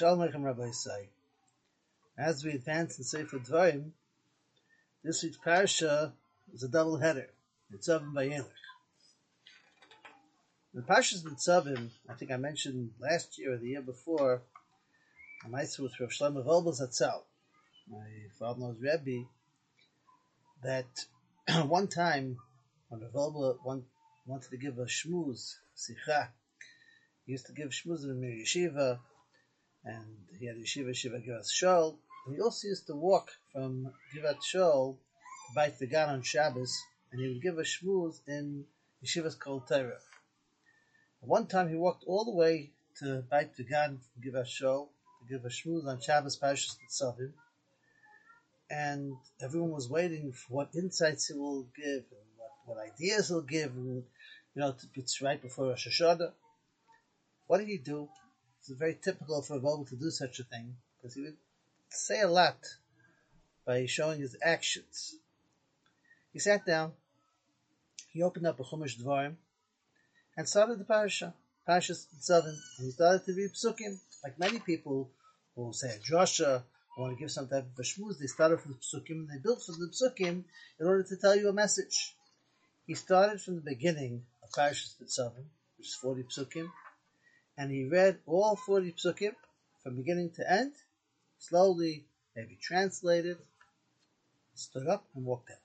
Shalom Aleichem Rabbi Say. As we advance in Sefer Dvarim, this week's parasha is a double header. Nitzavim Vayelech. The Parshas Nitzavim, I think I mentioned last year or the year before, I might with Rav Shlomo Wolbe Zatzal, my father-in-law's Rebbe, that one time when Rav Wolbe wanted to give a shmuz, sicha, he used to give shmuz in Mir Yeshiva, and he had Yeshiva Shiva Givat Shol. And he also used to walk from Givat Shol to Beit Vegan on Shabbos, and he would give a shmuz in Yeshiva's Kol Torah. One time he walked all the way to Beit Vegan from Givat Shol to give a shmuz on Shabbos Parshas Nitzavim, and everyone was waiting for what insights he will give and what, what ideas he'll give, and you know it's right before Rosh Hashanah. What did he do? It's very typical for a Wolbe to do such a thing because he would say a lot by showing his actions. He sat down, he opened up a Chumash Dvarim, and started the parasha, Parashas Tzavim, and he started to read psukim. Like many people who say a drasha, want to give some type of a shmuz, they started from the psukim, and they built from the psukim in order to tell you a message. He started from the beginning of Parashas Tzavim, which is 40 psukim, and he read all 40 psukim from beginning to end, slowly, maybe translated, stood up and walked out.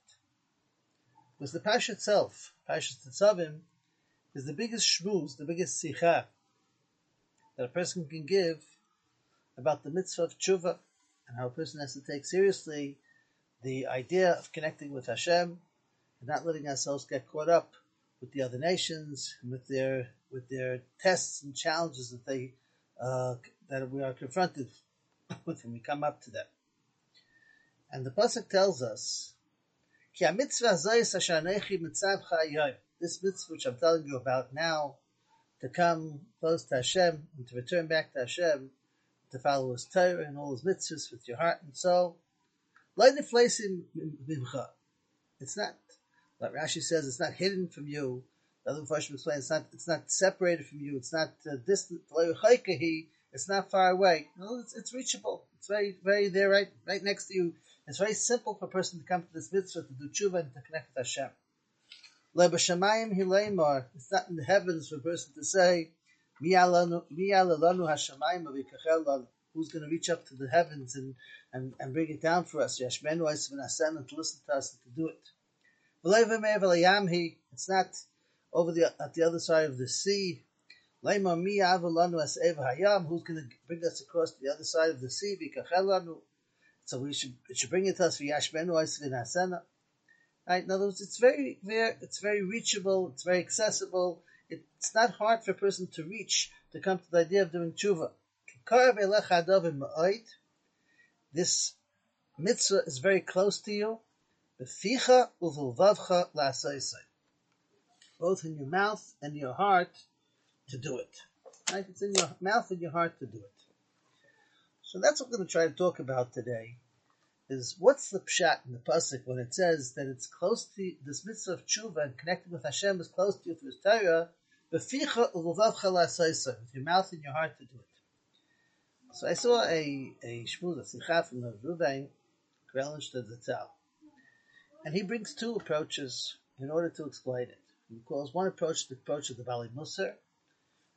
Because the Pash itself, Pash Tetzavim, is the biggest shmuz, the biggest sicha that a person can give about the mitzvah of tshuva and how a person has to take seriously the idea of connecting with Hashem and not letting ourselves get caught up with the other nations and with their with their tests and challenges that they uh, that we are confronted with when we come up to them. And the pasuk tells us, This mitzvah which I'm telling you about now, to come close to Hashem and to return back to Hashem, to follow His Torah and all His mitzvahs with your heart and soul. It's not, like Rashi says, it's not hidden from you the other Mepharshim explain it's not it's not separated from you. It's not uh, distant. It's not far away. No, it's, it's reachable. It's very very there, right right next to you. It's very simple for a person to come to this mitzvah to do tshuva and to connect with Hashem. It's not in the heavens for a person to say, Who's going to reach up to the heavens and, and, and bring it down for us? Yashmenu and to listen to us and to do it. It's not over the at the other side of the sea. Who's going to bring us across to the other side of the sea? So we should should bring it to us Right? In other words, it's very, very it's very reachable. It's very accessible. It's not hard for a person to reach to come to the idea of doing tshuva. This mitzvah is very close to you both in your mouth and your heart to do it. Right? It's in your mouth and your heart to do it. So that's what we're going to try to talk about today. Is what's the pshat in the pasuk when it says that it's close to this mitzvah of tshuva and connected with Hashem is close to you through His Torah, with your mouth and your heart to do it. So I saw a a shmuz, a sicha from the Ruvain, Karlenstein Zatzal, and he brings two approaches in order to explain it. Calls one approach is the approach of the Bali Musar,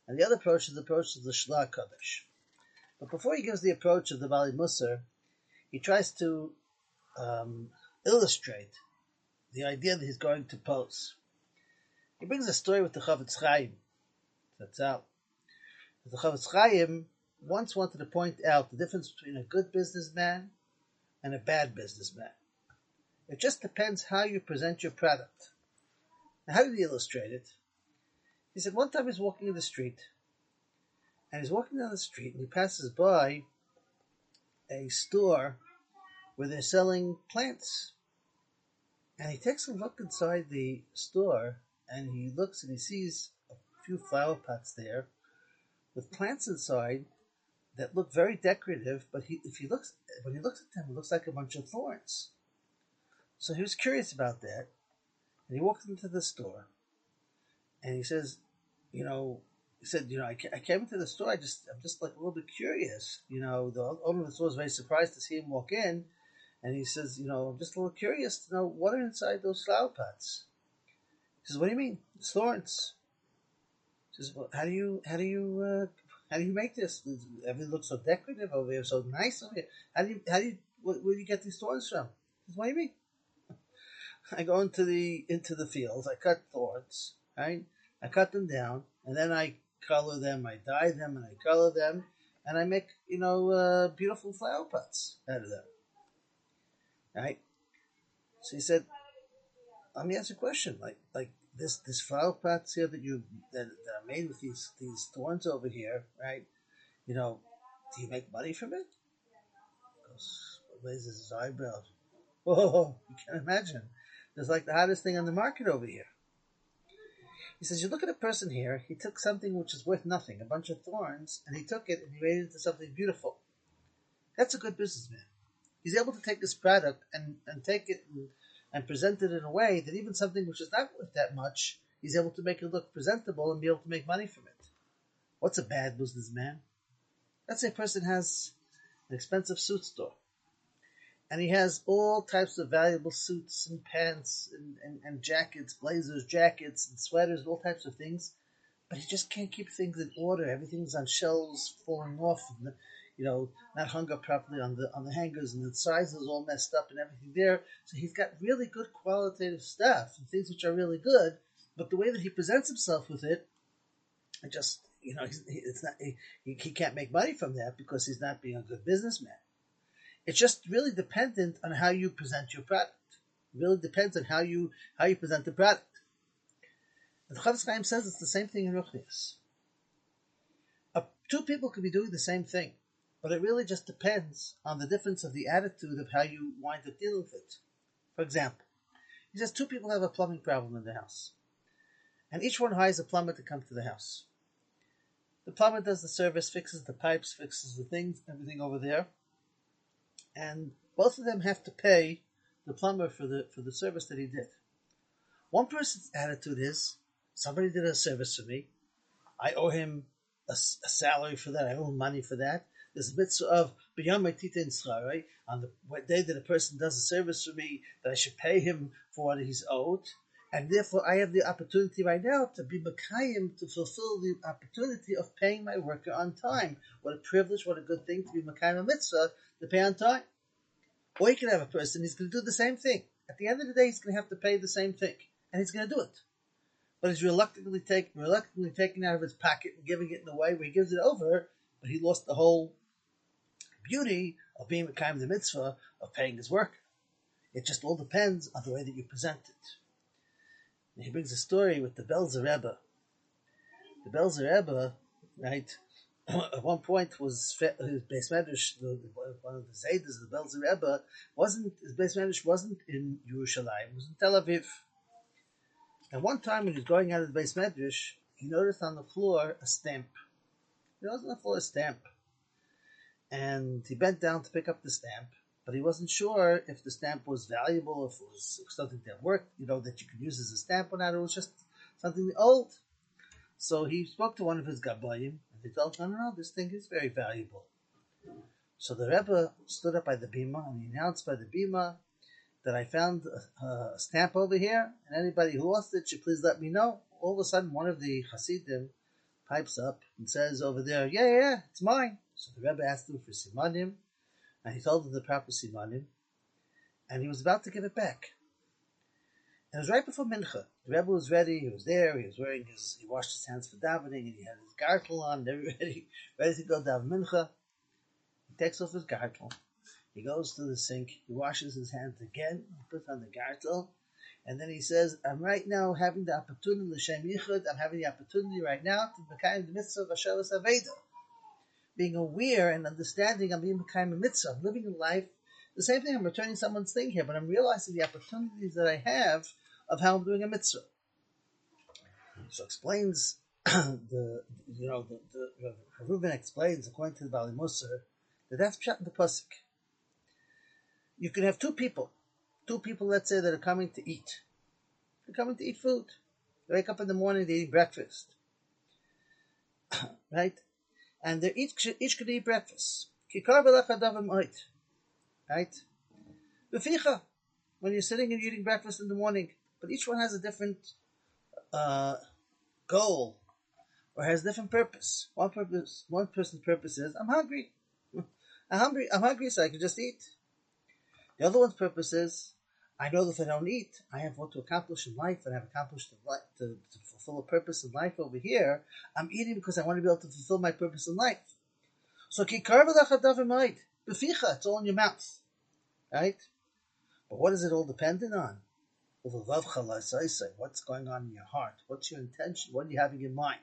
and the other approach is the approach of the Shla Kodesh. But before he gives the approach of the Bali Musar, he tries to um, illustrate the idea that he's going to pose. He brings a story with the Chafetz Chaim. That's out. The Chafetz Chaim once wanted to point out the difference between a good businessman and a bad businessman. It just depends how you present your product. Now, how did he illustrate it? He said one time he's walking in the street, and he's walking down the street, and he passes by a store where they're selling plants. And he takes a look inside the store, and he looks and he sees a few flower pots there with plants inside that look very decorative, but he, if he looks, when he looks at them, it looks like a bunch of thorns. So he was curious about that, and he walks into the store and he says, you know, he said, you know, I, I came into the store. I just, I'm just like a little bit curious. You know, the owner of the store was very surprised to see him walk in, and he says, you know, I'm just a little curious to know what are inside those flower pots. He says, what do you mean? It's thorns. He says, well, how do you, how do you, uh, how do you make this? Everything looks so decorative over here, so nice over here. How do you, how do you, where, where do you get these thorns from? He says, what do you mean? I go into the into the fields. I cut thorns, right? I cut them down, and then I color them. I dye them, and I color them, and I make you know uh, beautiful flower pots out of them, right? So he said, "Let me ask a question. Like like this this flower pots here that you that, that are made with these these thorns over here, right? You know, do you make money from it?" He goes, raises his eyebrows. Whoa, you can't imagine. It's like the hottest thing on the market over here. He says, you look at a person here, he took something which is worth nothing, a bunch of thorns, and he took it and he made it into something beautiful. That's a good businessman. He's able to take this product and, and take it and, and present it in a way that even something which is not worth that much, he's able to make it look presentable and be able to make money from it. What's a bad businessman? Let's say a person has an expensive suit store and he has all types of valuable suits and pants and, and, and, jackets, blazers, jackets and sweaters, all types of things. But he just can't keep things in order. Everything's on shelves, falling off, and you know, not hung up properly on the on the hangers, and the sizes all messed up and everything there. So he's got really good qualitative stuff and things which are really good. But the way that he presents himself with it, it just you know, it's not he, he can't make money from that because he's not being a good businessman. It's just really dependent on how you present your product. It really depends on how you how you present the product. And the Chofetz Chaim says it's the same thing in Ruchnias. Uh, two people could be doing the same thing, but it really just depends on the difference of the attitude of how you wind up dealing with it. For example, he says two people have a plumbing problem in the house, and each one hires a plumber to come to the house. The plumber does the service, fixes the pipes, fixes the things, everything over there and both of them have to pay the plumber for the for the service that he did. One person's attitude is, somebody did a service for me, I owe him a, a salary for that, I owe him money for that. There's a mitzvah of b'yomo titen right? On the day that a person does a service for me, that I should pay him for what he's owed. And therefore, I have the opportunity right now to be Makayim to fulfill the opportunity of paying my worker on time. What a privilege, what a good thing to be Makayim a mitzvah pay on time. Or you can have a person, he's going to do the same thing. At the end of the day, he's going to have to pay the same thing. And he's going to do it. But he's reluctantly, take, reluctantly taking out of his pocket and giving it in a way where he gives it over, but he lost the whole beauty of being Makayim the mitzvah of paying his work. It just all depends on the way that you present it. And he brings a story with the Belzer Rebbe. The Belzer Rebbe, right, at one point was his uh, beis medrash, one of the Zaydas, the Belzer Rebbe, wasn't, his beis medrash wasn't in Yerushalayim, it was in Tel Aviv. And one time when he was going out of the beis medrash, he noticed on the floor a stamp. There was on the floor a stamp. And he bent down to pick up the stamp but he wasn't sure if the stamp was valuable, if it was something that worked, you know, that you could use as a stamp or not. It was just something old. So he spoke to one of his gabbayim, and they him, no, no, no, this thing is very valuable. So the Rebbe stood up by the bima and he announced by the bima that I found a, a, stamp over here, and anybody who lost it should please let me know. All of a sudden, one of the Hasidim pipes up and says over there, yeah, yeah, yeah it's mine. So the Rebbe asked him for simanim, and he told him the proper simanim, and he was about to give it back. And it was right before Mincha. The Rebbe was ready, he was there, he was wearing his, he washed his hands for davening, and he had his gartel on, and ready, ready to go daven Mincha. He takes off his gartel, he goes to the sink, he washes his hands again, he puts on the gartel, and then he says, I'm right now having the opportunity, L'Shem Yichud, I'm having the opportunity right now to become the mitzvah of Hashavas Aveda being aware and understanding I'm being kind of mitzvah, I'm living in life. The same thing, I'm returning someone's thing here, but I'm realizing the opportunities that I have of how I'm doing a mitzvah. So explains the you know the, the Reuben explains according to the Bali Musar that that's pshat in the pasuk. You can have two people, two people, let's say, that are coming to eat. They're coming to eat food. They wake up in the morning, they eat breakfast. right? And they're each each could eat breakfast. Right? When you're sitting and eating breakfast in the morning, but each one has a different uh, goal or has different purpose. One purpose, one person's purpose is I'm hungry. I'm hungry. I'm hungry, so I can just eat. The other one's purpose is I know that if I don't eat, I have what to accomplish in life, and I've accomplished to, to, to fulfill a purpose in life over here. I'm eating because I want to be able to fulfill my purpose in life. So it's all in your mouth, right? But what is it all dependent on? What's going on in your heart? What's your intention? What are you having in mind?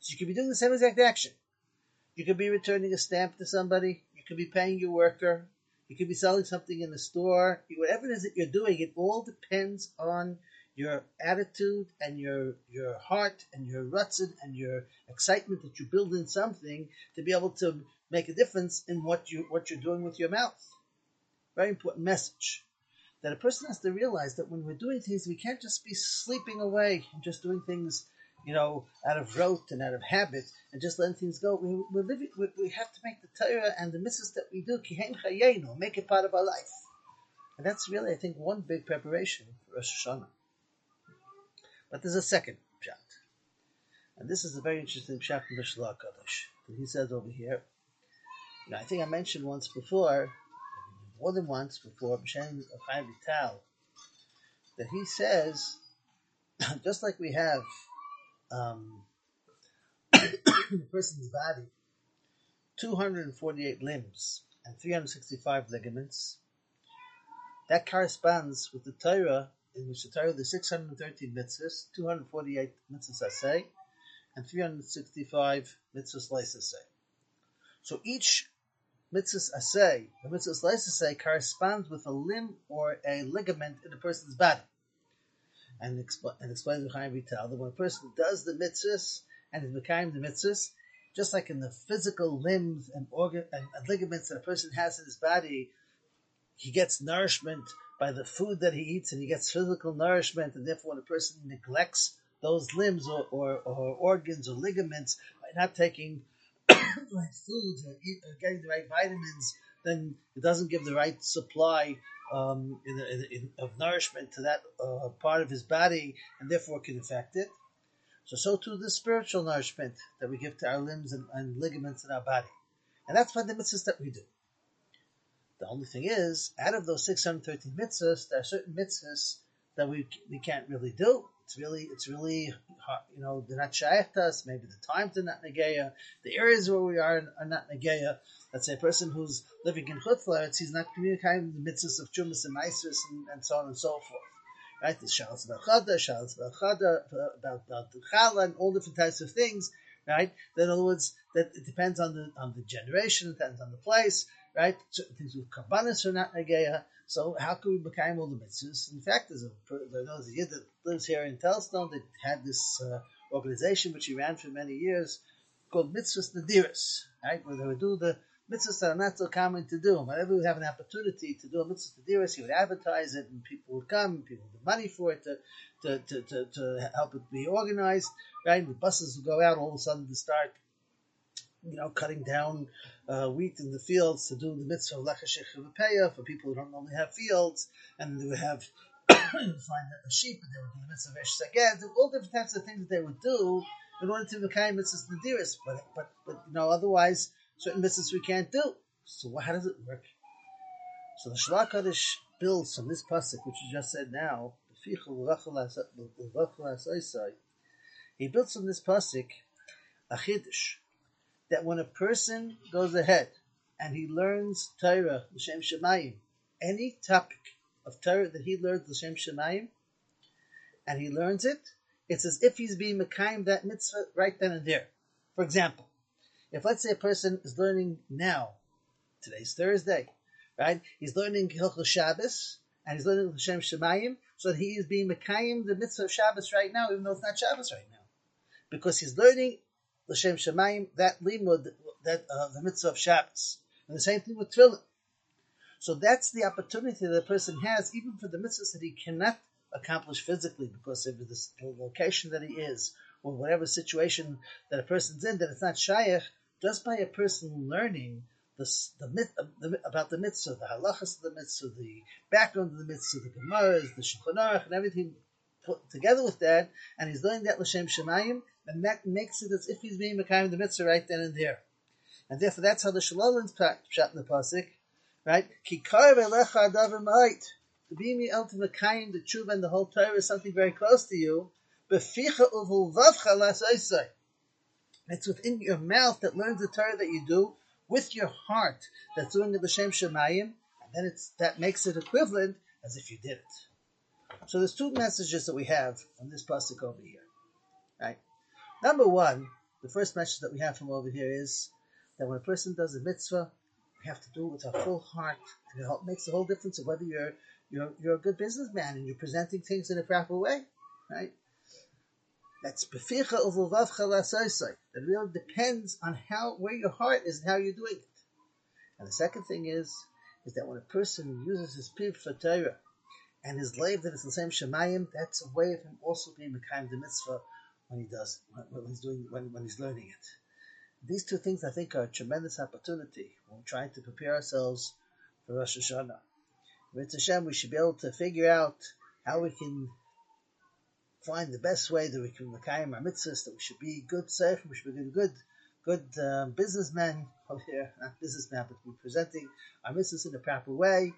So you could be doing the same exact action. You could be returning a stamp to somebody. You could be paying your worker. You could be selling something in the store. Whatever it is that you're doing, it all depends on your attitude and your your heart and your rutzin and your excitement that you build in something to be able to make a difference in what you what you're doing with your mouth. Very important message that a person has to realize that when we're doing things, we can't just be sleeping away and just doing things, you know, out of rote and out of habit and just letting things go. We, we're living, we, we have to make the Torah and the mitzvahs that we do, kihen make it part of our life. And that's really, I think, one big preparation for Rosh Hashanah. But there's a second pshat. And this is a very interesting pshat from the Shelah Kadosh. He says over here, know, I think I mentioned once before more than once before B'Shem Chaim Vital that he says, just like we have um, the person's body, 248 limbs and 365 ligaments, that corresponds with the Torah, in which the Torah, the 613 mitzvahs, 248 mitzvahs I say, and 365 mitzvahs say. So each mitzvahs asay, the mitzvahs asay corresponds with a limb or a ligament in a person's body. And, expl- and explain the Chaim Vital that when a person does the mitzvahs and is Mekayim the mitzvahs, just like in the physical limbs and organ and, and ligaments that a person has in his body, he gets nourishment by the food that he eats and he gets physical nourishment and therefore when a person neglects those limbs or, or, or organs or ligaments by not taking right foods or, eat, getting the right vitamins, then it doesn't give the right supply um, in, in, in, of nourishment to that uh, part of his body, and therefore can affect it. So, so too the spiritual nourishment that we give to our limbs and, and ligaments in our body, and that's by the mitzvahs that we do. The only thing is, out of those 613 mitzvahs, there are certain mitzvahs that we we can't really do. It's really, it's really, you know, they're not us. Maybe the times are not negeya. The areas where we are are not negeya. Let's say a person who's living in Chutz La'aretz, he's not communicating in the mitzvahs of Chumas and Isis and, and so on and so forth. Right? The Shalas Bachada, Shalas Bachada, about, about the and all different types of things. Right? in other words, that it depends on the on the generation, it depends on the place. Right? Certain things with Kabbanis are not negeya. So how can we become all the mitzvahs? In fact, there's a there knows a yid that lives here in Telzstone that had this uh, organization which he ran for many years called Mitzvahs Nadiris, right? Where they would do the mitzvahs that are not so common to do. Whenever we have an opportunity to do a mitzvah Nadiris, he would advertise it, and people would come, people would give money for it to to, to, to, to help it be organized, right? The buses would go out all of a sudden to start you know, cutting down uh, wheat in the fields to do the mitzvah of Lechashich for people who don't normally have fields, and they would have find a sheep, and they would do the mitzvah of Esh all different types of things that they would do in order to become mitzvahs nadiris. But but but you know, otherwise certain mitzvahs we can't do. So how does it work? So the Shelah Kadosh builds from this pasuk, which you just said now. He builds from this pasuk a chiddush that when a person goes ahead and he learns Torah, L'Shem Shemayim, any topic of Torah that he learns L'Shem Shemayim, and he learns it, it's as if he's being Mekayim that mitzvah right then and there. For example, if let's say a person is learning now, today's Thursday, right? He's learning Hilchot Shabbos, and he's learning L'Shem Shemayim, so he is being Mekayim the mitzvah of Shabbos right now, even though it's not Shabbos right now. Because he's learning l'shem shemayim, that limud, that uh, the mitzvah of Shabbos. And the same thing with tefillin. So that's the opportunity that a person has, even for the mitzvahs that he cannot accomplish physically because of the location that he is, or whatever situation that a person's in, that it's not shaykh, just by a person learning the, the, myth, the, about the mitzvah, the halachas of the mitzvah, the background of the mitzvah, the gemaras, the shulchan aruch, and everything put together with that, and he's learning that l'shem shemayim, and that makes it as if he's being Mekayim the mitzvah right then and there. And therefore that's how the Shalolins shot in the Pasik, right? Kikar velecha adav To be me el to Mekayim, the Tshuva and the whole Torah is something very close to you. Beficha uvulvavcha lasaisai. It's within your mouth that learns the Torah that you do, with your heart that's doing the L'Shem Shemayim, and then it's, that makes it equivalent as if you did it. So there's two messages that we have from this pasuk over here. Number one, the first message that we have from over here is that when a person does a mitzvah, we have to do it with our full heart. and It makes a whole difference of whether you're you're you're a good businessman and you're presenting things in a proper way, right? That's beficha lasoisai. It really depends on how where your heart is and how you're doing it. And the second thing is is that when a person uses his piv for Torah and his lave that is the same shemayim, that's a way of him also being kind the mitzvah when he does when he's doing when, when he's learning it. These two things I think are a tremendous opportunity when we're trying to prepare ourselves for Rosh Hashanah. With Hashem, we should be able to figure out how we can find the best way that we can Makayim our mitzvahs, that we should be good safe, we should be good, good um, businessmen over here, not businessmen, but we're presenting our mitzvahs in a proper way.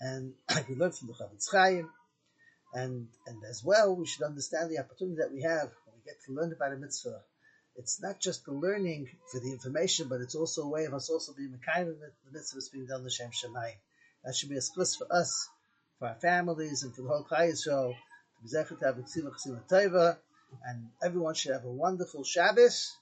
And we learn from the Chofetz Chaim, and and as well, we should understand the opportunity that we have we get to learn about a mitzvah. It's not just the learning for the information, but it's also a way of us also being kind of the mitzvahs being done the Shem Shemayim. That should be a skills for us, for our families, and for the whole Klal Yisrael and everyone should have a wonderful Shabbos.